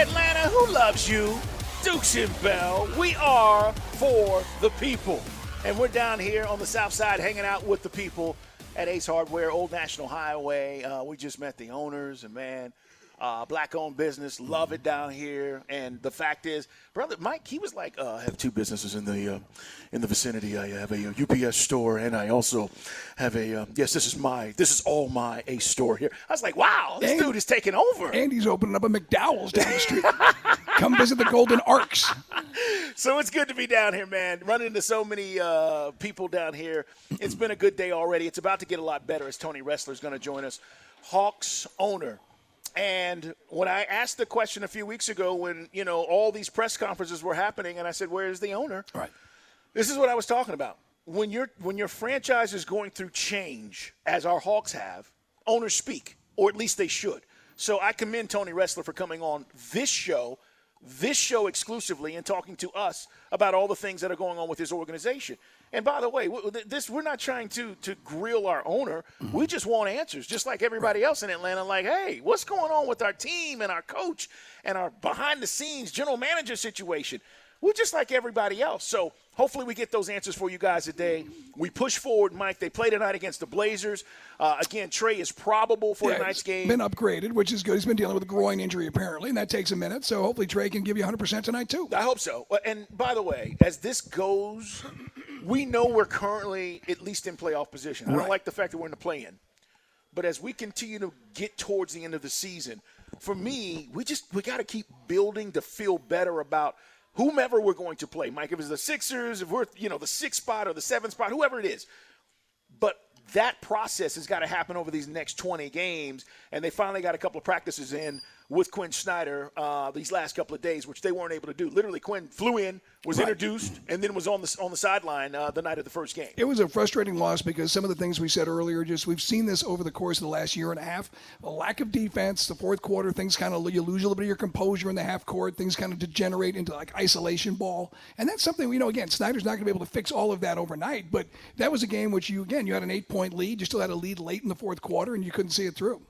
Atlanta, who loves you? Dukes and Bell. We are for the people. And we're down here on the south side hanging out with the people at Ace Hardware, Old National Highway. Uh, we just met the owners, and man, uh, black owned business, love it down here. And the fact is, brother Mike, he was like, uh, I have two businesses in the uh, in the vicinity. I have a UPS uh, store, and I also have a uh, yes, this is my this is all my Ace store here. I was like, wow, this And- dude is taking over. And he's opening up a McDowell's down the street. Come visit the Golden Arcs. So it's good to be down here, man. Running into so many uh, people down here. It's been a good day already. It's about to get a lot better as Tony Ressler is going to join us. Hawks owner. And when I asked the question a few weeks ago, when you know all these press conferences were happening, and I said, "Where is the owner?" Right. This is what I was talking about. When your when your franchise is going through change, as our Hawks have, owners speak, or at least they should. So I commend Tony Ressler for coming on this show, this show exclusively, and talking to us about all the things that are going on with his organization. And by the way, this we're not trying to to grill our owner. Mm-hmm. We just want answers, just like everybody else in Atlanta. Like, hey, what's going on with our team and our coach and our behind the scenes general manager situation? We're just like everybody else. So hopefully we get those answers for you guys today. We push forward, Mike. They play tonight against the Blazers. Uh, again, Trae is probable for Yeah, tonight's he's game. Been upgraded, which is good. He's been dealing with a groin injury apparently, and that takes a minute. So hopefully Trae can give you 100% tonight too. I hope so. And by the way, as this goes, we know we're currently at least in playoff position. I don't Right. like the fact that we're in the play-in, but as we continue to get towards the end of the season, for me, we just we got to keep building to feel better about whomever we're going to play. Mike, if it's the Sixers, if we're you know the sixth spot or the seventh spot, whoever it is, but that process has got to happen over these next 20 games, and they finally got a couple of practices in with Quinn Snyder uh, these last couple of days, which they weren't able to do. Literally, Quinn flew in, was Right. introduced, and then was on the on the sideline uh, the night of the first game. It was a frustrating loss because some of the things we said earlier, just we've seen this over the course of the last year and a half. A lack of defense, the fourth quarter, things kind of you lose a little bit of your composure in the half court. Things kind of degenerate into like isolation ball, and that's something you know. Again, Snyder's not going to be able to fix all of that overnight, but that was a game which you again you had an eight point lead, you still had a lead late in the fourth quarter, and you couldn't see it through.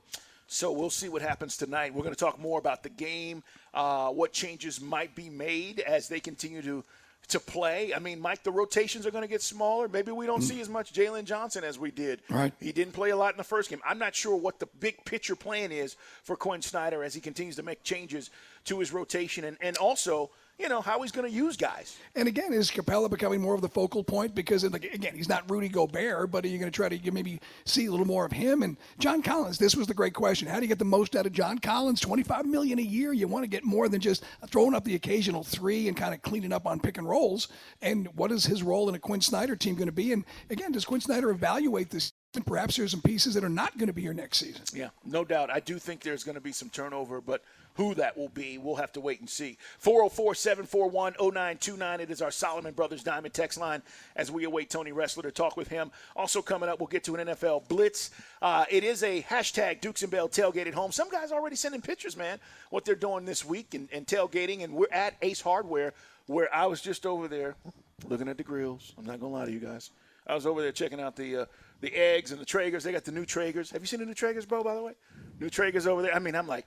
So we'll see what happens tonight. We're going to talk more about the game, uh, what changes might be made as they continue to to play. I mean, Mike, the rotations are going to get smaller. Maybe we don't see as much Jalen Johnson as we did. Right. He didn't play a lot in the first game. I'm not sure what the big picture plan is for Quinn Snyder as he continues to make changes to his rotation and, and also, you know, how he's going to use guys. And again, is Capela becoming more of the focal point? Because again, he's not Rudy Gobert, but are you going to try to maybe see a little more of him? And John Collins, this was the great question: How do you get the most out of John Collins? Twenty-five million a year. You want to get more than just throwing up the occasional three and kind of cleaning up on pick and rolls. And what is his role in a Quinn Snyder team going to be? And again, does Quinn Snyder evaluate this? And perhaps there's some pieces that are not going to be here next season. Yeah, no doubt. I do think there's going to be some turnover, but who that will be, we'll have to wait and see. 404 741 0929. It is our Solomon Brothers Diamond text line as we await Tony Ressler to talk with him. Also, coming up, we'll get to an NFL Blitz. Uh, it is a hashtag Dukes and Bell tailgate at home. Some guys already sending pictures, man, what they're doing this week and, and tailgating. And we're at Ace Hardware, where I was just over there looking at the grills. I'm not going to lie to you guys. I was over there checking out the uh, the eggs and the Traegers. They got the new Traegers. Have you seen the new Traegers, bro? By the way, new Traegers over there. I mean, I'm like,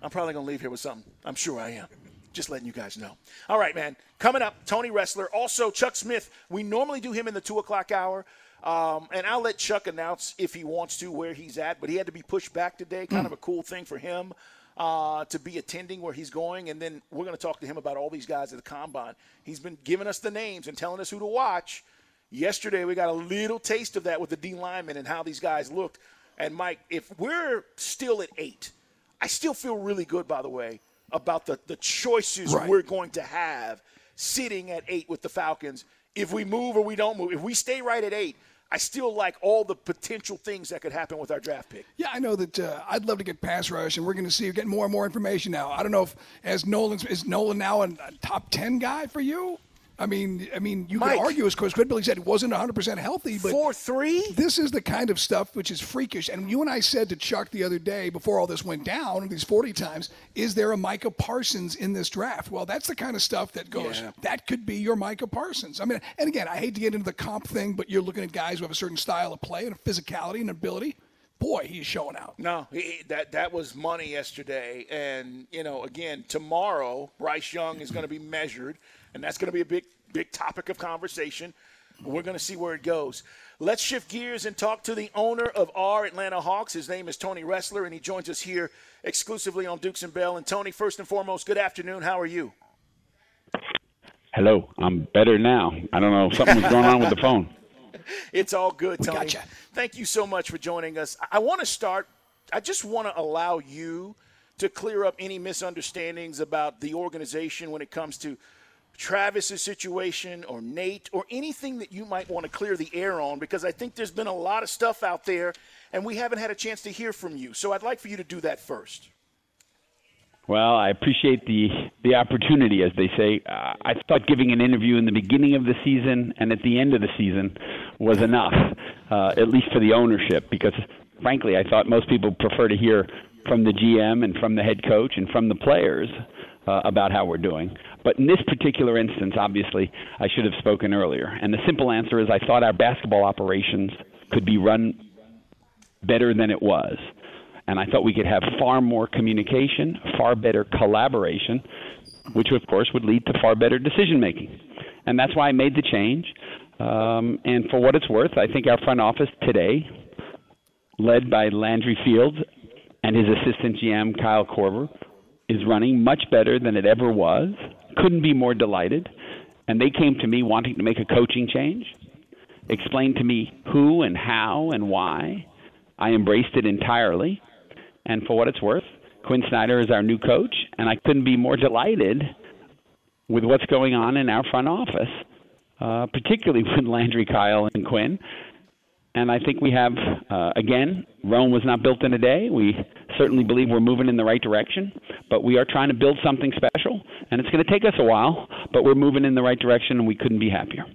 I'm probably gonna leave here with something. I'm sure I am. Just letting you guys know. All right, man. Coming up, Tony Ressler. Also, Chuck Smith. We normally do him in the two o'clock hour. Um, and I'll let Chuck announce if he wants to where he's at, but he had to be pushed back today. Kind of a cool thing for him uh, to be attending where he's going. And then we're going to talk to him about all these guys at the combine. He's been giving us the names and telling us who to watch. Yesterday, we got a little taste of that with the D linemen and how these guys looked. And Mike, if we're still at eight, I still feel really good, by the way, about the, the choices Right. we're going to have sitting at eight with the Falcons. If we move or we don't move, if we stay right at eight, I still like all the potential things that could happen with our draft pick. Yeah, I know that uh, I'd love to get pass rush, and we're going to see get more and more information now. I don't know if as Nolan is Nolan now a, a top ten guy for you. I mean, I mean, you Mike. could argue, as Chris Goodbilly said, it wasn't 100 percent healthy, but Four three. this is the kind of stuff which is freakish. And you and I said to Chuck the other day before all this went down, these 40 times, is there a Micah Parsons in this draft? Well, that's the kind of stuff that goes, Yeah. that could be your Micah Parsons. I mean, and again, I hate to get into the comp thing, but you're looking at guys who have a certain style of play and a physicality and ability. boy, he's showing out. No, he, that that was money yesterday, and you know, again, tomorrow Bryce Young is going to be measured, and that's going to be a big big topic of conversation. We're going to see where it goes. Let's shift gears and talk to the owner of our Atlanta Hawks. His name is Tony Ressler, and he joins us here exclusively on Dukes and Bell. And Tony, first and foremost, good afternoon. How are you? Hello, I'm better now. I don't know something was going on with the phone. It's all good, Tony. Gotcha. Thank you so much for joining us. I want to start. I just want to allow you to clear up any misunderstandings about the organization when it comes to Travis's situation or Nate or anything that you might want to clear the air on because I think there's been a lot of stuff out there and we haven't had a chance to hear from you. So I'd like for you to do that first. Well, I appreciate the the opportunity, as they say. Uh, I thought giving an interview in the beginning of the season and at the end of the season was enough, uh, at least for the ownership, because frankly, I thought most people prefer to hear from the GM and from the head coach and from the players uh, about how we're doing. But in this particular instance, obviously, I should have spoken earlier. And the simple answer is I thought our basketball operations could be run better than it was. And I thought we could have far more communication, far better collaboration, which of course would lead to far better decision making. And that's why I made the change. Um, and for what it's worth, I think our front office today, led by Landry Fields and his assistant GM, Kyle Korver, is running much better than it ever was. Couldn't be more delighted. And they came to me wanting to make a coaching change, explained to me who and how and why. I embraced it entirely. And for what it's worth, Quinn Snyder is our new coach, and I couldn't be more delighted with what's going on in our front office, uh, particularly with Landry, Kyle, and Quinn. And I think we have, uh, again, Rome was not built in a day. We certainly believe we're moving in the right direction, but we are trying to build something special, and it's going to take us a while, but we're moving in the right direction, and we couldn't be happier.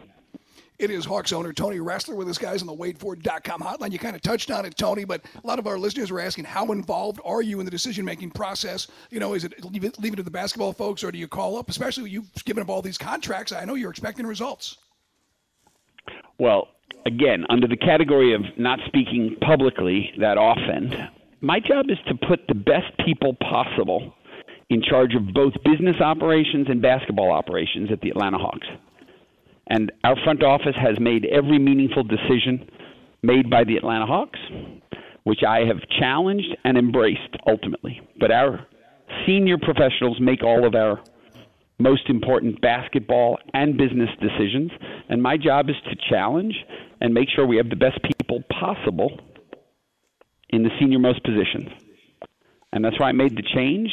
It is Hawks owner Tony Ressler with us guys on the WadeFord.com hotline. You kind of touched on it, Tony, but a lot of our listeners are asking, how involved are you in the decision making process? You know, is it leave, it leave it to the basketball folks, or do you call up? Especially you've given up all these contracts. I know you're expecting results. Well, again, under the category of not speaking publicly that often, my job is to put the best people possible in charge of both business operations and basketball operations at the Atlanta Hawks. And our front office has made every meaningful decision made by the Atlanta Hawks, which I have challenged and embraced ultimately. But our senior professionals make all of our most important basketball and business decisions. And my job is to challenge and make sure we have the best people possible in the senior most positions. And that's why I made the change.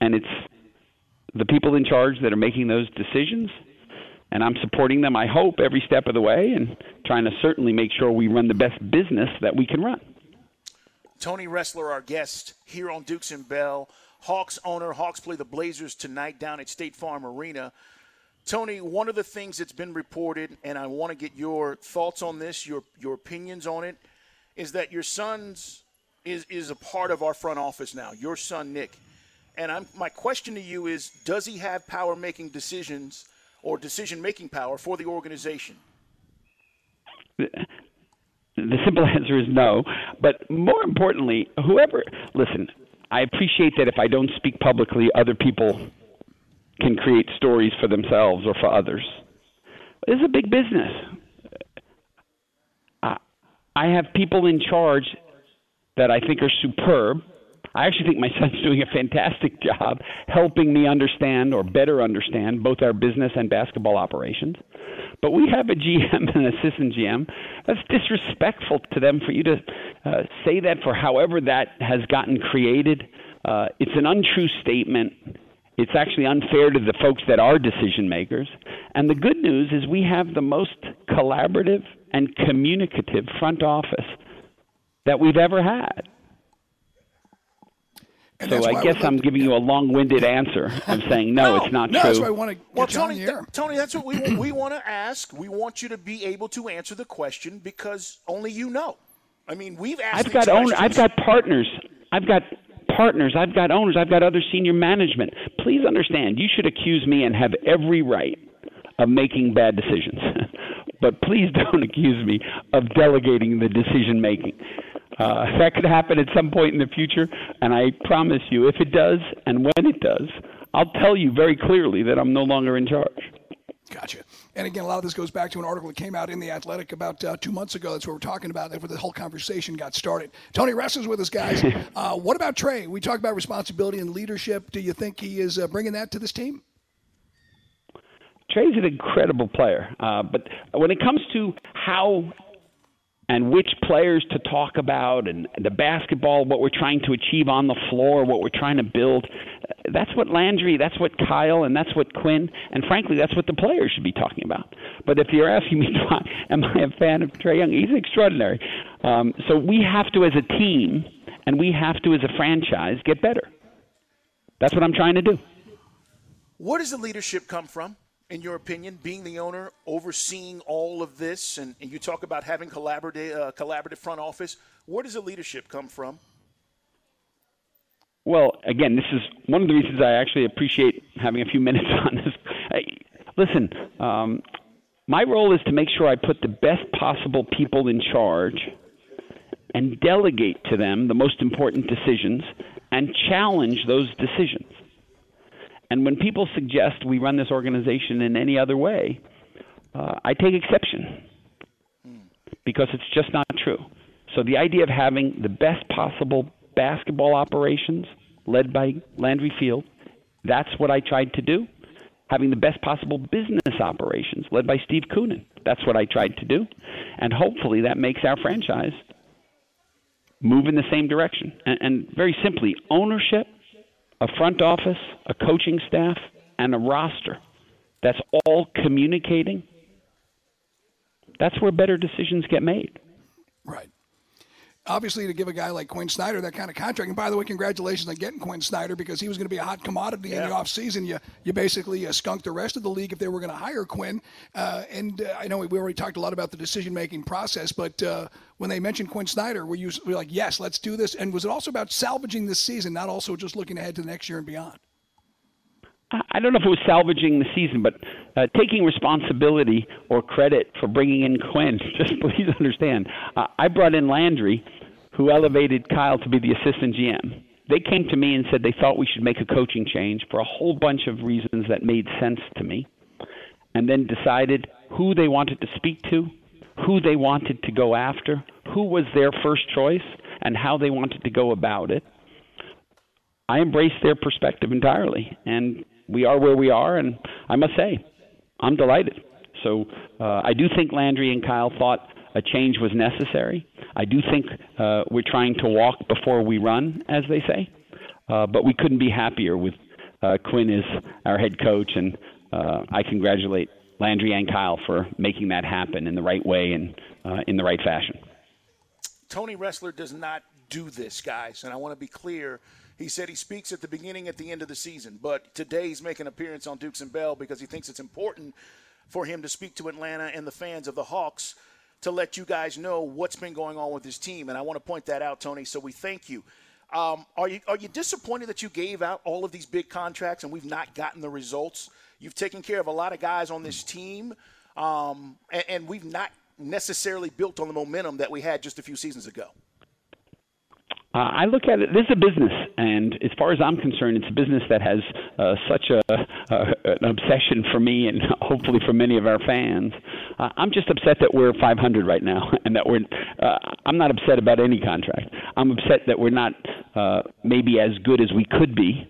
And it's the people in charge that are making those decisions and I'm supporting them, I hope, every step of the way and trying to certainly make sure we run the best business that we can run. Tony Ressler, our guest here on Dukes and Bell. Hawks owner. Hawks play the Blazers tonight down at State Farm Arena. Tony, one of the things that's been reported, and I want to get your thoughts on this, your your opinions on it, is that your son's is is a part of our front office now. Your son Nick, and I'm my question to you is, does he have power making decisions or decision making power for the organization? The simple answer is no. But more importantly, whoever, listen, I appreciate that if I don't speak publicly, other people can create stories for themselves or for others. This is a big business. I have people in charge that I think are superb I actually think my son's doing a fantastic job helping me understand or better understand both our business and basketball operations. But we have a GM and an assistant GM. That's disrespectful to them for you to uh, say that for however that has gotten created. Uh, it's an untrue statement. It's actually unfair to the folks that are decision makers. And the good news is we have the most collaborative and communicative front office that we've ever had. And so I guess I'm giving you a long-winded answer. I'm saying no, no it's not no, true. That's why I want to well, Tony, th- Tony, that's what we we want to ask. We want you to be able to answer the question because only you know. I mean, we've asked. I've got owners. I've got partners. I've got partners. I've got owners. I've got other senior management. Please understand. You should accuse me and have every right of making bad decisions, but please don't accuse me of delegating the decision making. Uh, that could happen at some point in the future, and I promise you, if it does, and when it does, I'll tell you very clearly that I'm no longer in charge. Gotcha. And again, a lot of this goes back to an article that came out in The Athletic about uh, two months ago. That's what we're talking about. That's where the whole conversation got started. Tony Ressler's with us, guys. Uh, what about Trae? We talk about responsibility and leadership. Do you think he is uh, bringing that to this team? Trae's an incredible player, uh, but when it comes to how and which players to talk about and the basketball, what we're trying to achieve on the floor, what we're trying to build. That's what Landry, that's what Kyle, and that's what Quinn, and frankly, that's what the players should be talking about. But if you're asking me, am I a fan of Trae Young? He's extraordinary. Um, so we have to, as a team, and we have to, as a franchise, get better. That's what I'm trying to do. Where does the leadership come from? In your opinion, being the owner, overseeing all of this, and, and you talk about having collaborative, uh, collaborative front office, where does the leadership come from? Well, again, this is one of the reasons I actually appreciate having a few minutes on this. listen, um, my role is to make sure I put the best possible people in charge and delegate to them the most important decisions and challenge those decisions. And when people suggest we run this organization in any other way, uh, I take exception because it's just not true. So the idea of having the best possible basketball operations led by Landry Field, that's what I tried to do. Having the best possible business operations led by Steve Koonin, that's what I tried to do. And hopefully that makes our franchise move in the same direction. And, and very simply, ownership a front office, a coaching staff, and a roster that's all communicating, that's where better decisions get made. Right. Obviously, to give a guy like Quinn Snyder that kind of contract, and by the way, congratulations on getting Quinn Snyder because he was going to be a hot commodity yeah. in the offseason. You, you basically uh, skunked the rest of the league if they were going to hire Quinn. Uh, and uh, I know we already talked a lot about the decision making process, but uh, when they mentioned Quinn Snyder, were you were like, yes, let's do this? And was it also about salvaging this season, not also just looking ahead to the next year and beyond? I don't know if it was salvaging the season, but uh, taking responsibility or credit for bringing in Quinn. Just please understand, uh, I brought in Landry, who elevated Kyle to be the assistant GM. They came to me and said they thought we should make a coaching change for a whole bunch of reasons that made sense to me, and then decided who they wanted to speak to, who they wanted to go after, who was their first choice, and how they wanted to go about it. I embraced their perspective entirely, and we are where we are. And I must say, I'm delighted. So uh, I do think Landry and Kyle thought a change was necessary. I do think uh, we're trying to walk before we run, as they say. Uh, but we couldn't be happier with uh, Quinn as our head coach, and uh, I congratulate Landry and Kyle for making that happen in the right way and uh, in the right fashion. Tony Ressler does not do this, guys, and I want to be clear. He said he speaks at the beginning, at the end of the season, but today he's making an appearance on Dukes and Bell because he thinks it's important for him to speak to Atlanta and the fans of the Hawks to let you guys know what's been going on with his team. And I want to point that out, Tony. So we thank you. Um, are you are you disappointed that you gave out all of these big contracts and we've not gotten the results? You've taken care of a lot of guys on this team, um, and, and we've not necessarily built on the momentum that we had just a few seasons ago. Uh, I look at it. This is a business, and as far as I'm concerned, it's a business that has uh, such a, uh, an obsession for me, and hopefully for many of our fans. Uh, I'm just upset that we're 500 right now, and that we're. Uh, I'm not upset about any contract. I'm upset that we're not uh, maybe as good as we could be.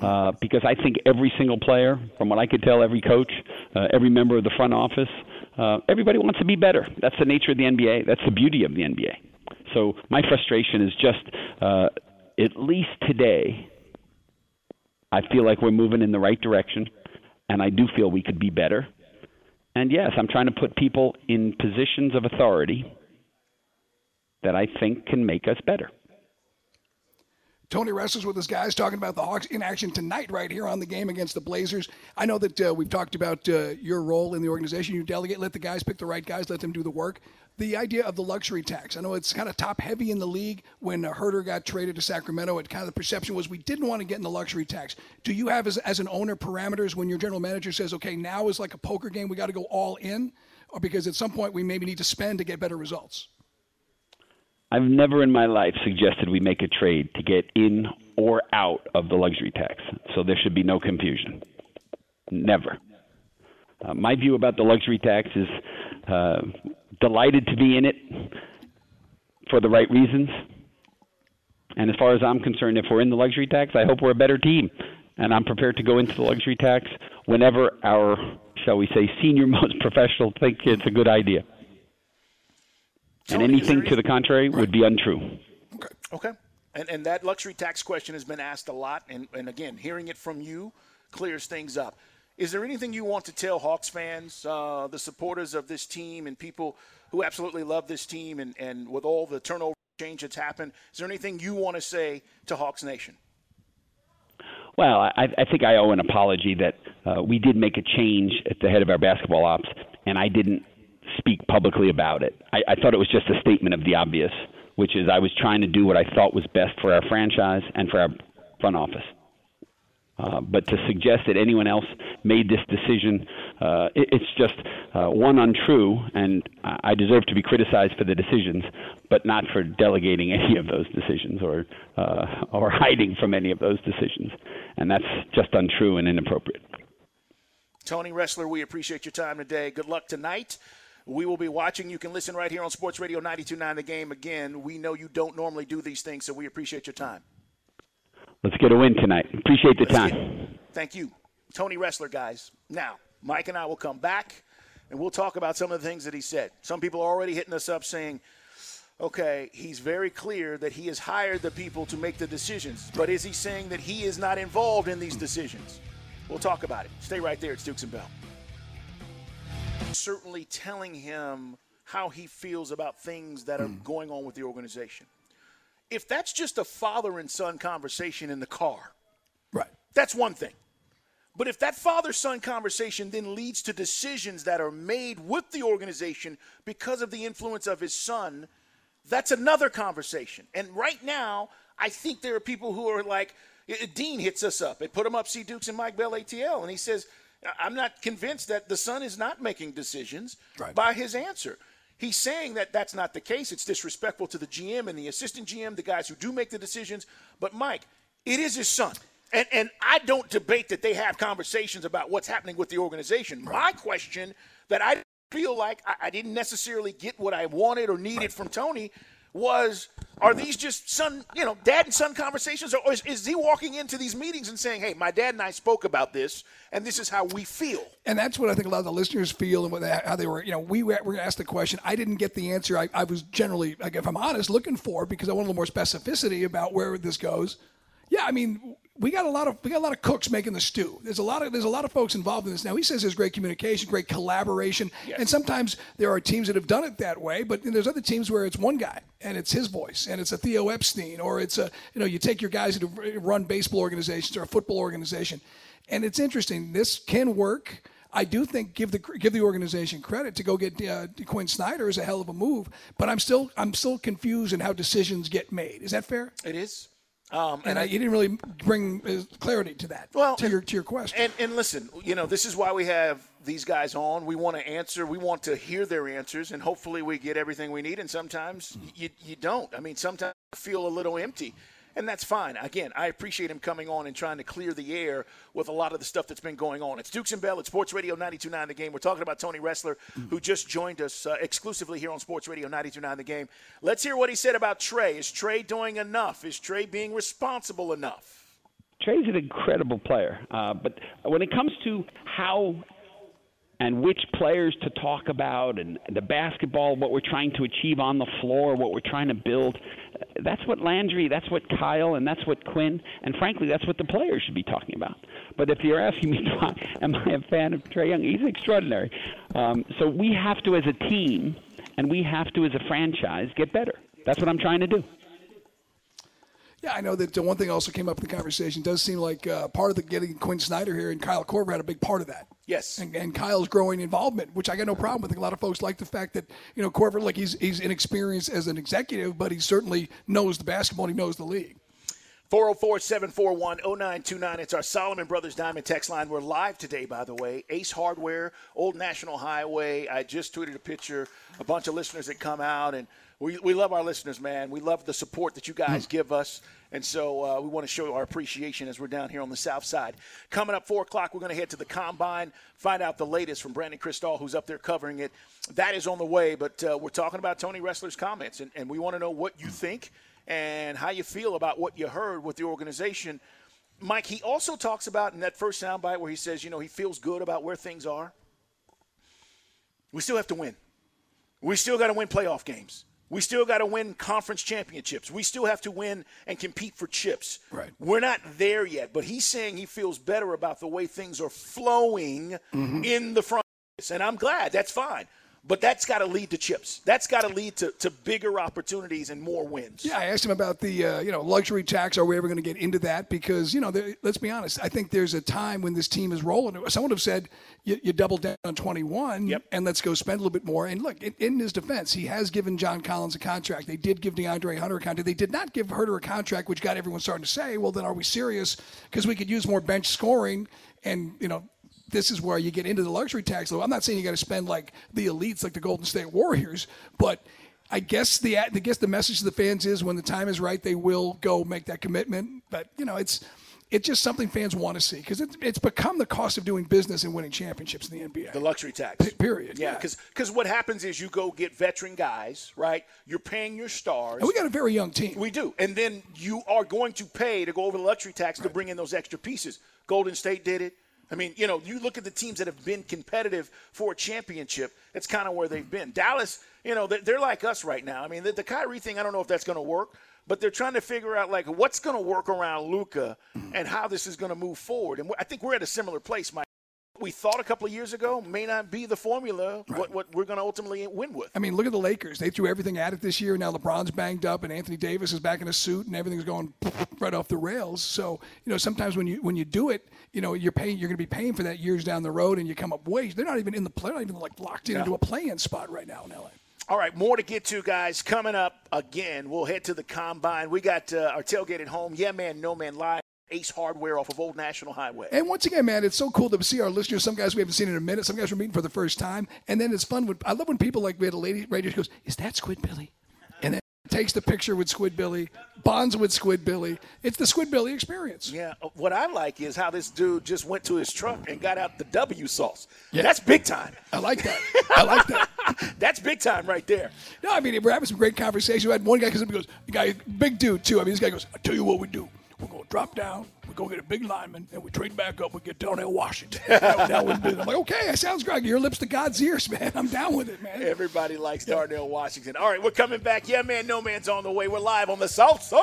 Uh, because I think every single player, from what I could tell, every coach, uh, every member of the front office, uh, everybody wants to be better. That's the nature of the NBA. That's the beauty of the NBA. So my frustration is just uh, at least today, I feel like we're moving in the right direction, and I do feel we could be better. And yes, I'm trying to put people in positions of authority that I think can make us better. Tony Ressler's with his guys, talking about the Hawks in action tonight, right here on the game against the Blazers. I know that uh, we've talked about uh, your role in the organization. You delegate, let the guys pick the right guys, let them do the work. The idea of the luxury tax. I know it's kind of top heavy in the league. When Huerter got traded to Sacramento, it kind of the perception was we didn't want to get in the luxury tax. Do you have, as, as an owner, parameters when your general manager says, okay, now is like a poker game, we got to go all in? Or because at some point we maybe need to spend to get better results? I've never in my life suggested we make a trade to get in or out of the luxury tax. So there should be no confusion. Never. Uh, my view about the luxury tax is uh, delighted to be in it for the right reasons. And as far as I'm concerned, if we're in the luxury tax, I hope we're a better team. And I'm prepared to go into the luxury tax whenever our, shall we say, senior most professional think it's a good idea. And anything to the contrary would be untrue. Okay. Okay. And, and that luxury tax question has been asked a lot. And, and again, hearing it from you clears things up. Is there anything you want to tell Hawks fans, uh, the supporters of this team, and people who absolutely love this team, and, and with all the turnover change that's happened, is there anything you want to say to Hawks Nation? Well, I, I think I owe an apology that uh, we did make a change at the head of our basketball ops, and I didn't speak publicly about it. I, I thought it was just a statement of the obvious, which is I was trying to do what I thought was best for our franchise and for our front office. Uh, but to suggest that anyone else made this decision, uh, it, it's just uh, one untrue, and I deserve to be criticized for the decisions, but not for delegating any of those decisions or uh, or hiding from any of those decisions, and that's just untrue and inappropriate. Tony Ressler, we appreciate your time today. Good luck tonight. We will be watching. You can listen right here on Sports Radio 92.9 The Game. Again, we know you don't normally do these things, so we appreciate your time. Let's get a win tonight. Appreciate the Let's time. thank you. Tony Ressler, guys. Now, Mike and I will come back and we'll talk about some of the things that he said. Some people are already hitting us up saying, okay, he's very clear that he has hired the people to make the decisions, but is he saying that he is not involved in these decisions? We'll talk about it. Stay right there. It's Dukes and Bell. Certainly telling him how he feels about things that are hmm. going on with the organization. If that's just a father and son conversation in the car, Right. that's one thing. But if that father son conversation then leads to decisions that are made with the organization because of the influence of his son, that's another conversation. And right now, I think there are people who are like, uh, Dean hits us up. They put him up, see Dukes and Mike Bell ATL, and he says, I'm not convinced that the son is not making decisions Right. by his answer. He's saying that that's not the case. It's disrespectful to the GM and the assistant GM, the guys who do make the decisions. But Mike, it is his son. And, and I don't debate that they have conversations about what's happening with the organization. My question that I feel like I, I didn't necessarily get what I wanted or needed from Tony was are these just son, you know, dad and son conversations? Or is, is he walking into these meetings and saying, hey, my dad and I spoke about this, and this is how we feel? And that's what I think a lot of the listeners feel and what how they were, you know, we were, were asked the question. I didn't get the answer I, I was generally, like, if I'm honest, looking for because I want a little more specificity about where this goes. Yeah, I mean, we got a lot of we got a lot of cooks making the stew. There's a lot of there's a lot of folks involved in this. Now he says there's great communication, great collaboration, and sometimes there are teams that have done it that way. But there's other teams where it's one guy and it's his voice, and it's a Theo Epstein, or it's a you know you take your guys that run baseball organizations or a football organization, and it's interesting. This can work. I do think give the give the organization credit to go get uh, Quinn Snyder is a hell of a move, but I'm still I'm still confused in how decisions get made. Is that fair? It is. Um, And I, you didn't really bring uh, clarity to that. Well, to your to your question. And, and listen, you know, this is why we have these guys on. We want to answer. We want to hear their answers, and hopefully, we get everything we need. And sometimes you you don't. I mean, sometimes you feel a little empty, and that's fine. Again, I appreciate him coming on and trying to clear the air with a lot of the stuff that's been going on. It's Dukes and Bell at Sports Radio 92.9 The Game. We're talking about Tony Ressler, who just joined us uh, exclusively here on Sports Radio 92.9 The Game. Let's hear what he said about Trae. Is Trae doing enough? Is Trae being responsible enough? Trae's an incredible player, uh, but when it comes to how and which players to talk about and the basketball, what we're trying to achieve on the floor, what we're trying to build, that's what Landry, that's what Kyle, and that's what Quinn, and frankly, that's what the players should be talking about. But if you're asking me, am I a fan of Trae Young? He's extraordinary. Um, so we have to, as a team, and we have to, as a franchise, get better. That's what I'm trying to do. yeah, I know that uh, one thing also came up in the conversation. It Does seem like uh, part of the getting Quinn Snyder here and Kyle Korver had a big part of that. Yes. And, and Kyle's growing involvement, which I got no problem with. A lot of folks like the fact that you know Korver, like he's he's inexperienced as an executive, but he certainly knows the basketball. and He knows the league. 404 741 0929. It's our Solomon Brothers Diamond text line. We're live today, by the way. Ace Hardware, Old National Highway. I just tweeted a picture, a bunch of listeners that come out, and we, we love our listeners, man. We love the support that you guys give us. And so uh, we want to show our appreciation as we're down here on the south side. Coming up 4 o'clock, we're going to head to the combine, find out the latest from Brandon Krisztal, who's up there covering it. That is on the way, but uh, we're talking about Tony Ressler's comments, and, and we want to know what you think and how you feel about what you heard with the organization. Mike, he also talks about in that first soundbite where he says, you know, he feels good about where things are. We still have to win. We still got to win playoff games. We still got to win conference championships. We still have to win and compete for chips. Right. We're not there yet, but he's saying he feels better about the way things are flowing Mm-hmm. in the front. office, And I'm glad. That's fine. But that's got to lead to chips. That's got to lead to, to bigger opportunities and more wins. Yeah, I asked him about the uh, you know luxury tax. Are we ever going to get into that? Because you know, there, let's be honest. I think there's a time when this team is rolling. Someone would have said you, you double down on 21 Yep. and let's go spend a little bit more. And look, in, in his defense, he has given John Collins a contract. They did give DeAndre Hunter a contract. They did not give Hunter a contract, which got everyone starting to say, well, then are we serious? Because we could use more bench scoring and you know this is where you get into the luxury tax. Though I'm not saying you got to spend like the elites, like the Golden State Warriors, but I guess the I guess the message to the fans is when the time is right, they will go make that commitment. But you know, it's it's just something fans want to see because it's it's become the cost of doing business and winning championships in the NBA. The luxury tax. period, Yeah, yeah. because what happens is you go get veteran guys, right? You're paying your stars. and we got a very young team. We do. And then you are going to pay to go over the luxury tax to bring in those extra pieces. Golden State did it. I mean, you know, you look at the teams that have been competitive for a championship, that's kind of where they've been. Dallas, you know, they're, like us right now. I mean, the, the Kyrie thing, I don't know if that's going to work, but they're trying to figure out, like, what's going to work around Luka and how this is going to move forward. And I think we're at a similar place, Mike. We thought a couple of years ago may not be the formula what, what we're going to ultimately win with. I mean, look at the Lakers. They threw everything at it this year. Now LeBron's banged up, and Anthony Davis is back in a suit, and everything's going right off the rails. So, you know, sometimes when you when you do it, you know, you're paying. You're going to be paying for that years down the road, and you come up way. They're not even in the play. They're not even like locked in into a play-in spot right now in LA. All right, more to get to, guys. Coming up again, we'll head to the combine. We got uh, our tailgate at home. Yeah, man, no man live. Ace Hardware off of Old National Highway. And once again, man, it's so cool to see our listeners. Some guys we haven't seen in a minute. Some guys we're meeting for the first time. And then it's fun when I love when people like we had a lady radio who goes, "Is that Squid Billy?" And then takes the picture with Squid Billy, bonds with Squid Billy. It's the Squid Billy experience. Yeah, uh, what I like is how this dude just went to his truck and got out the W sauce. Yeah. That's big time. I like that. I like that. That's big time right there. No, I mean we're having some great conversation. We had one guy comes up and goes, "The guy, big dude too." I mean, this guy goes, "I tell you what we do. We're gonna drop down. We go get a big lineman, and we trade back up. We get Darnell Washington." That- that was big. I'm like, "Okay, that sounds great. Your lips to God's ears, man. I'm down with it, man." Everybody likes Darnell Washington. All right, we're coming back. Yeah, man, no man's on the way. We're live on the South Side.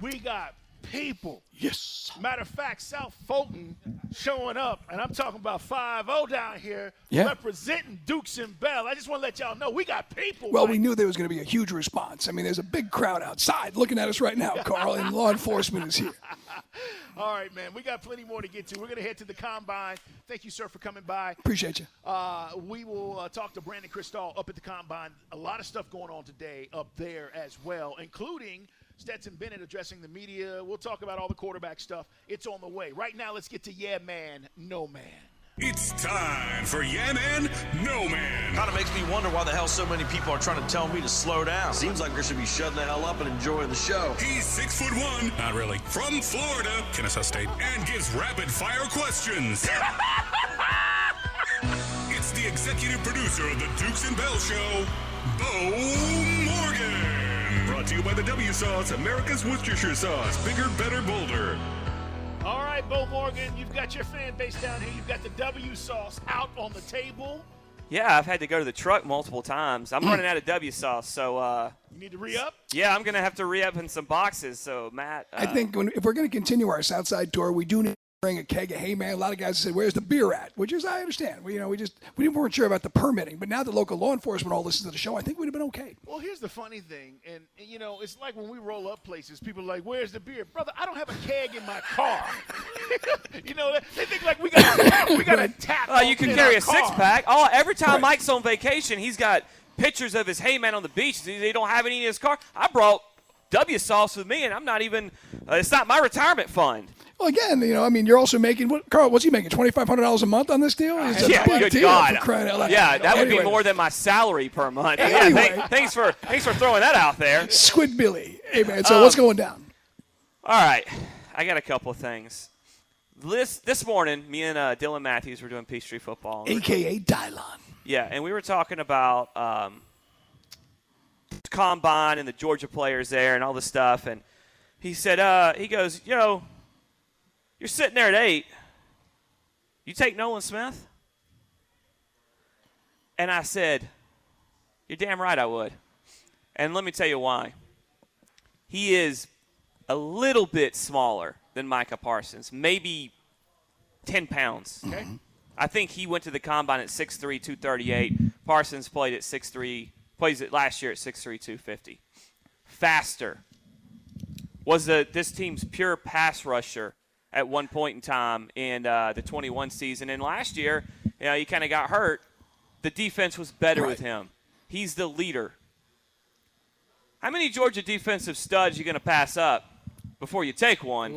We got people. Yes. Matter of fact, South Fulton showing up, and I'm talking about 5 0 down here Yeah. representing Dukes and Bell. I just want to let y'all know we got people. Well, we knew there was going to be a huge response. I mean, there's a big crowd outside looking at us right now, Carl, and law enforcement is here. All right, man. We got plenty more to get to. We're going to head to the combine. Thank you, sir, for coming by. Appreciate you. Uh, we will uh, talk to Brandon Krisztal up at the combine. A lot of stuff going on today up there as well, including Stetson Bennett addressing the media. We'll talk about all the quarterback stuff. It's on the way. Right now, let's get to Yeah Man, No Man. It's time for Yeah Man, No Man. Kind of makes me wonder why the hell so many people are trying to tell me to slow down. Seems like we should be shutting the hell up and enjoying the show. He's six foot one, not really, from Florida, Kennesaw State, and gives rapid fire questions. it's the executive producer of the Dukes and Bell Show, Bo Morgan. Brought to you by the W Sauce, America's Worcestershire Sauce, bigger, better, bolder. All right, Bo Morgan, you've got your fan base down here. You've got the W sauce out on the table. Yeah, I've had to go to the truck multiple times. I'm running out of W sauce, so uh, You need to re up. yeah, I'm gonna have to re-up in some boxes. So Matt, uh, I think when, if we're going to continue our Southside tour, we do need bring a keg of hey man. A lot of guys said, "Where's the beer at?" Which is I understand. We you know we just we weren't sure about the permitting, but now that local law enforcement all listens to the show, I think we'd have been okay. Well, here's the funny thing, and, and, you know, it's like when we roll up places, people are like, "Where's the beer, brother?" I don't have a keg in my car. you know, they think like we got we got a tap. Uh, you can carry our a six pack. Oh, every time Right. Mike's on vacation, he's got pictures of his hey man on the beach. They they don't have any in his car. I brought W sauce with me, and I'm not even. Uh, it's not my retirement fund. Well, again, you know, I mean, you're also making what? Carl, what's he making? Twenty five hundred dollars a month on this deal? Yeah, good deal God. for out loud? Yeah, that would be more than my salary per month. Yeah, Anyway. thank- thanks for thanks for throwing that out there. Squid Billy. Hey man, so Um, what's going down? All right, I got a couple of things. This this morning, me and uh, Dylan Matthews were doing Peachtree football. AKA Dylon. Yeah, and we were talking about um, combine and the Georgia players there and all this stuff. And he said, uh, he goes, you know, you're sitting there at eight. You take Nolan Smith? And I said, you're damn right I would. And let me tell you why. He is a little bit smaller than Micah Parsons, maybe 10 pounds. Okay. Mm-hmm. I think he went to the combine at 6'3", 238. Parsons played at 6'3", plays it last year at 6'3", 250. Faster. Was the, this team's pure pass rusher at one point in time in uh, the 21 season. And last year, you know, he kind of got hurt. The defense was better with him. He's the leader. How many Georgia defensive studs are you going to pass up before you take one?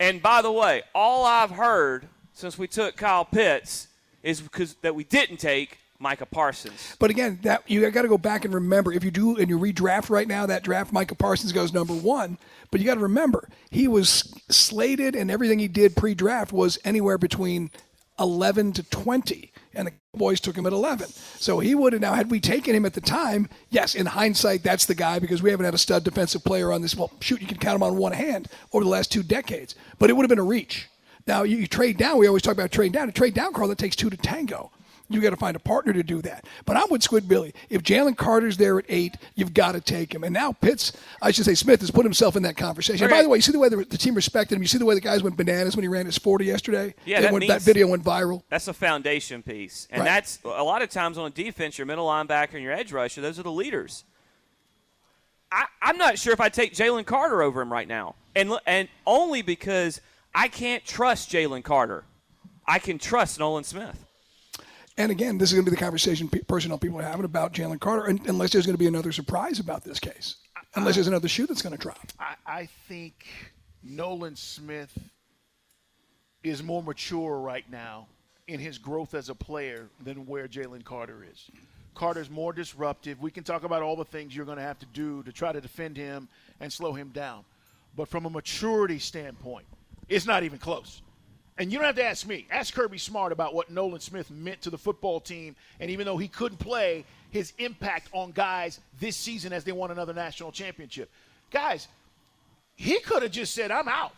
And by the way, all I've heard since we took Kyle Pitts is because that we didn't take Micah Parsons. But again, that you got to go back and remember if you do and you redraft right now, that draft Micah Parsons goes number one. But you got to remember he was slated and everything he did pre-draft was anywhere between eleven to twenty, and the Cowboys took him at eleven. So he would have now had we taken him at the time. Yes, in hindsight, that's the guy because we haven't had a stud defensive player on this. Well, shoot, you can count him on one hand over the last two decades. But it would have been a reach. Now you, you trade down. We always talk about trade down. To trade down, Carl, that takes two to tango. You got to find a partner to do that. But I'm with Squid Billy. If Jalen Carter's there at eight, you've got to take him. And now Pitts, I should say Smith, has put himself in that conversation. By the way, you see the way the, the team respected him. You see the way the guys went bananas when he ran his 40 yesterday. Yeah, that went, that video went viral. That's a foundation piece. And Right. that's a lot of times on a defense, your middle linebacker and your edge rusher, those are the leaders. I, I'm not sure if I take Jalen Carter over him right now. And, and only because I can't trust Jalen Carter. I can trust Nolan Smith. And again, this is going to be the conversation pe- personnel people are having about Jalen Carter, un- unless there's going to be another surprise about this case. Unless there's another shoe that's going to drop. I, I think Nolan Smith is more mature right now in his growth as a player than where Jalen Carter is. Carter's more disruptive. We can talk about all the things you're going to have to do to try to defend him and slow him down. But from a maturity standpoint, it's not even close. And you don't have to ask me. Ask Kirby Smart about what Nolan Smith meant to the football team. And even though he couldn't play, his impact on guys this season as they won another national championship. Guys, he could have just said, I'm out.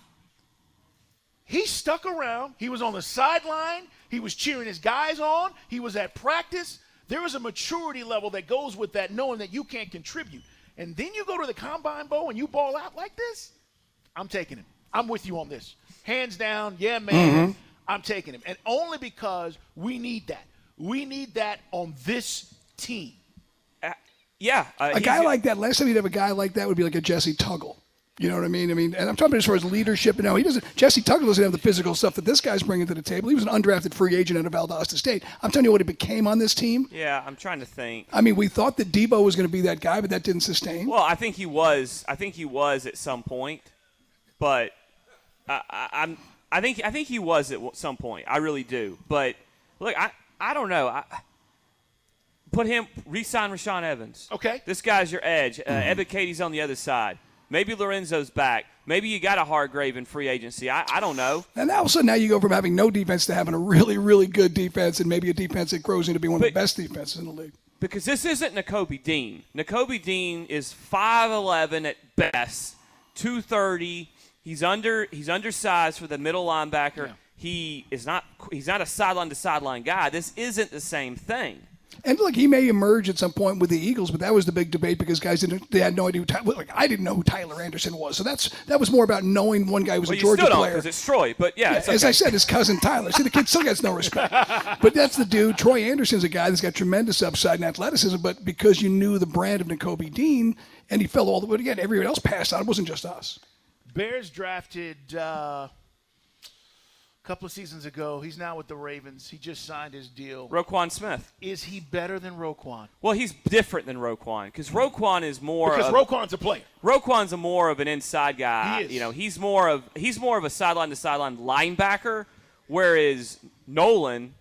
He stuck around. He was on the sideline. He was cheering his guys on. He was at practice. There is a maturity level that goes with that, knowing that you can't contribute. And then you go to the combine bowl and you ball out like this. I'm taking him. I'm with you on this. Hands down, yeah, man. I'm taking him. And only because we need that. We need that on this team. Uh, yeah. Uh, A guy like that, last time you'd have a guy like that would be like a Jessie Tuggle. You know what I mean? I mean, and I'm talking about as far as leadership. And now he doesn't. Jessie Tuggle doesn't have the physical stuff that this guy's bringing to the table. He was an undrafted free agent out of Valdosta State. I'm telling you what he became on this team. Yeah, I'm trying to think. I mean, we thought that Debo was going to be that guy, but that didn't sustain. Well, I think he was. I think he was at some point, but I, I, I'm. I think I think he was at some point. I really do. But look, I I don't know. I, put him re-sign Rashaan Evans. Okay. This guy's your edge. Uh, Ebiketie's on the other side. Maybe Lorenzo's back. Maybe you got a Hargrave in free agency. I, I don't know. And now all of a sudden, now you go from having no defense to having a really, really good defense, and maybe a defense that grows into being one of the best defenses in the league. because this isn't Nakobe Dean. Nakobe Dean is 5'11 at best, 230. He's under he's undersized for the middle linebacker. He is not he's not a sideline to sideline guy. This isn't the same thing. And look, he may emerge at some point with the Eagles, but that was the big debate because guys didn't they had no idea who Ty- like I didn't know who Tyler Anderson was. So that's that was more about knowing one guy was Well, a you Georgia still don't player. because it's Troy, but yeah, it's As. I said, his cousin Tyler. See, the kid still gets no respect. But that's the dude. Troy Andersen's a guy that's got tremendous upside and athleticism, but because you knew the brand of Nakobe Dean, and he fell all the way again, everyone else passed on. It wasn't just us. Bears drafted uh, a couple of seasons ago. He's now with the Ravens. He just signed his deal. Roquan Smith. Is he better than Roquan? Well, he's different than Roquan because Roquan is more Because of, Roquan's a player. Roquan's a more of an inside guy. He is. You know, he's more of he's more of a sideline to sideline linebacker, whereas Nolan,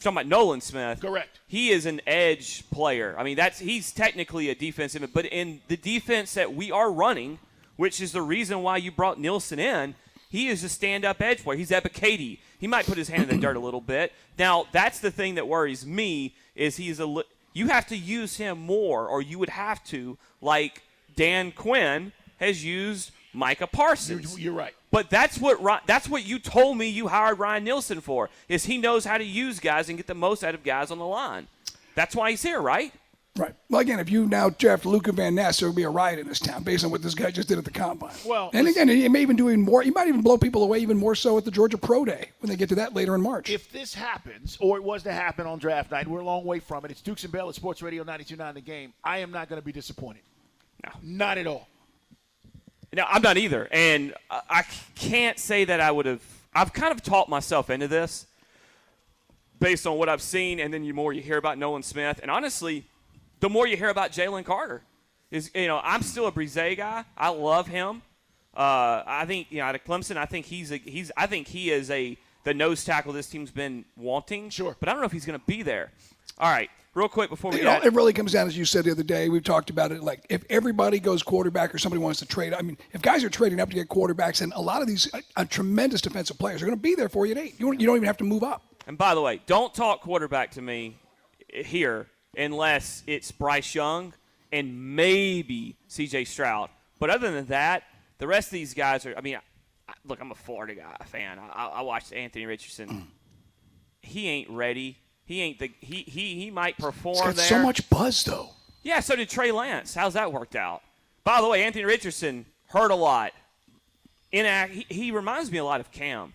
talking about Nolan Smith, Correct. He is an edge player. I mean, that's he's technically a defensive, but in the defense that we are running, which is the reason why you brought Nielsen in, he is a stand-up edge player. He's Ebiketie. He might put his hand in the dirt a little bit. Now, that's the thing that worries me is he's a. li- You have to use him more, or you would have to, like Dan Quinn has used Micah Parsons. You're, you're right. But that's what that's what you told me you hired Ryan Nielsen for. Is he knows how to use guys and get the most out of guys on the line. That's why he's here, right? Right. Well, again, if you now draft Luca Van Ness, there will be a riot in this town based on what this guy just did at the combine. Well, and again, he may even do even more. He might even blow people away even more so at the Georgia Pro Day when they get to that later in March. If this happens, or it was to happen on draft night, we're a long way from it. It's Dukes and Bell at Sports Radio 92.9 The Game. I am not going to be disappointed. No. Not at all. No, I'm not either. And I I can't say that I would have. I've kind of taught myself into this based on what I've seen, and then the more you hear about Nolan Smith, and honestly, the more you hear about Jalen Carter. Is you know I'm still a Bresee guy. I love him. Uh, I think you know out of Clemson, I think he's a, he's I think he is a the nose tackle this team's been wanting. Sure. but I don't know if he's going to be there. All right, real quick before we You know, it really comes down, as you said the other day. We've talked about it. Like, if everybody goes quarterback or somebody wants to trade, I mean, if guys are trading up to get quarterbacks, and a lot of these uh, uh, tremendous defensive players are going to be there for you at eight. You don't, you don't even have to move up. And by the way, don't talk quarterback to me here unless it's Bryce Young and maybe C.J. Stroud. But other than that, the rest of these guys are. I mean, I, look, I'm a Florida guy fan. I, I watched Anthony Richardson. he ain't ready. He ain't the. He he he might perform got there. so much buzz, though. Yeah, so did Trey Lance. How's that worked out? By the way, Anthony Richardson hurt a lot. Inact, he, he reminds me a lot of Cam,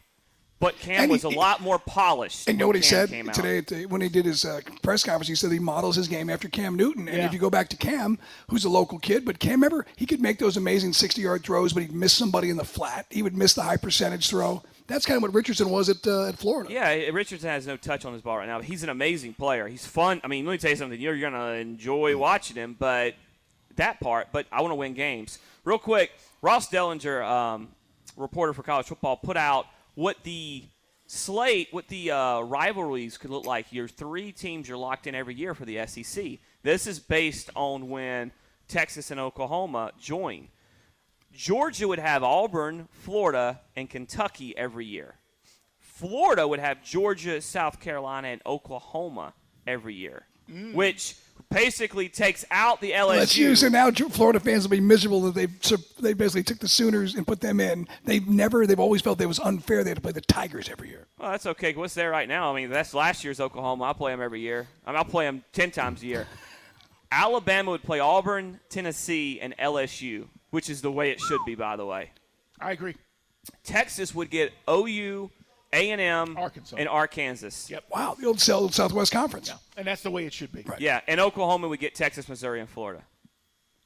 but Cam And was he- a lot more polished. And you know when what he Cam said today when he did his uh, press conference? He said he models his game after Cam Newton. And Yeah. if you go back to Cam, who's a local kid, but Cam, remember, he could make those amazing 60 yard throws, but he'd miss somebody in the flat. He would miss the high percentage throw. That's kind of what Richardson was at, uh, at Florida. Yeah, Richardson has no touch on his ball right now. He's an amazing player. He's fun. I mean, let me tell you something. You're, you're going to enjoy watching him, but that part. But I want to win games. Real quick, Ross Dellinger, um, reporter for college football, put out what the slate, what the uh, rivalries could look like. Your three teams you're locked in every year for the SEC. This is based on when Texas and Oklahoma join. Georgia would have Auburn, Florida, and Kentucky every year. Florida would have Georgia, South Carolina, and Oklahoma every year, which basically takes out the LSU. Let's use it now. Florida fans will be miserable that they they basically took the Sooners and put them in. They've never, they've always felt it was unfair. They had to play the Tigers every year. Well, that's okay. What's there right now? I mean, that's last year's Oklahoma. I play them every year. I mean, I'll play them 10 times a year. Alabama would play Auburn, Tennessee, and LSU, which is the way it should be, by the way. I agree. Texas would get OU, A&M, Arkansas. and Arkansas. Yep. Wow, the old Sou- Southwest Conference. Yeah. And that's the way it should be. Right. Yeah, and Oklahoma would get Texas, Missouri, and Florida.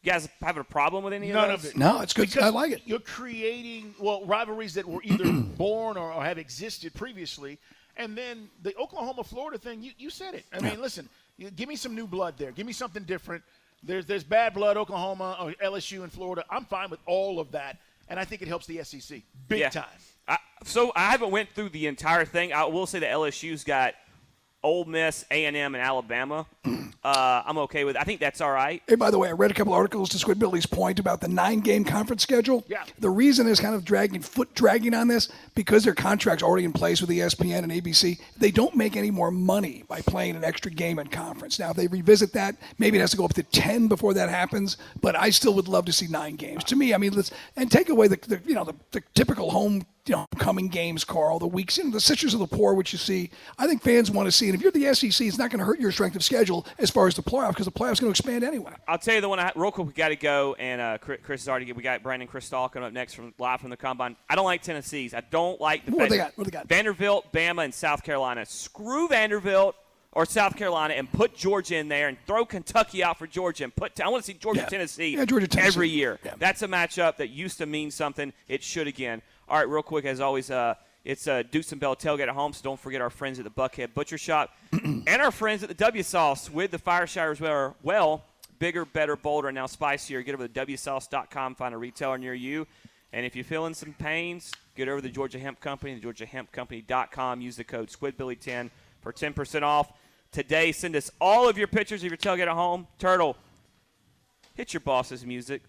You guys having a problem with any None of those? of it. No, it's good. Because I like it. You're creating well rivalries that were either born or, or have existed previously, and then the Oklahoma Florida thing. You, you said it. I mean, listen, you, give me some new blood there. Give me something different. There's there's bad blood Oklahoma or LSU and Florida. I'm fine with all of that, and I think it helps the SEC big Yeah. time. I, so I haven't went through the entire thing. I will say that LSU's got Ole Miss, A&M, and Alabama. Uh, I'm okay with. I think that's all right. Hey, by the way, I read a couple articles to Squidbilly's point about the nine-game conference schedule. Yeah. The reason is kind of dragging foot dragging on this because their contracts already in place with ESPN and ABC. They don't make any more money by playing an extra game in conference. Now, if they revisit that, maybe it has to go up to ten before that happens. But I still would love to see nine games. To me, I mean, let's and take away the, the you know the, the typical home you know, coming games, Carl, the weeks in the Sisters of the Poor, which you see. I think fans want to see. And if you're the SEC, it's not going to hurt your strength of schedule as far as the playoff because the playoff's going to expand anyway. I'll tell you the one. I, real quick, we got to go. And uh, Chris is already. We got Brandon Cristal coming up next from live from the combine. I don't like Tennessee's. I don't like the. What fact- they got? What they got? Vanderbilt, Bama, and South Carolina. Screw Vanderbilt or South Carolina and put Georgia in there and throw Kentucky out for Georgia and put. I want to see Georgia, Yeah. Tennessee, Yeah, Georgia, Tennessee. every year. Yeah. That's a matchup that used to mean something. It should again. All right, real quick, as always, uh, it's uh, Dukes and Bell tailgate at home, so don't forget our friends at the Buckhead Butcher Shop and our friends at the W Sauce with the Fire Showers well, well, bigger, better, bolder, and now spicier. Get over to WSauce.com, find a retailer near you. And if you're feeling some pains, get over to the Georgia Hemp Company, georgiahempcompany.com. Use the code SquidBilly10 for 10% off. Today, send us all of your pictures of your tailgate at home. Turtle, hit your boss's music.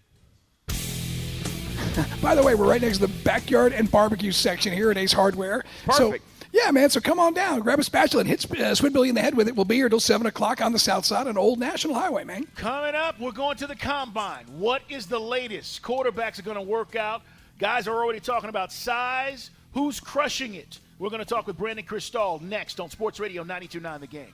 By the way, we're right next to the backyard and barbecue section here at Ace Hardware. Perfect. So, yeah, man. So come on down, grab a spatula, and hit uh, Squid Billy in the head with it. We'll be here till seven o'clock on the south side on Old National Highway, man. Coming up, we're going to the combine. What is the latest? Quarterbacks are going to work out. Guys are already talking about size. Who's crushing it? We're going to talk with Brandon Cristal next on Sports Radio 92.9 The Game.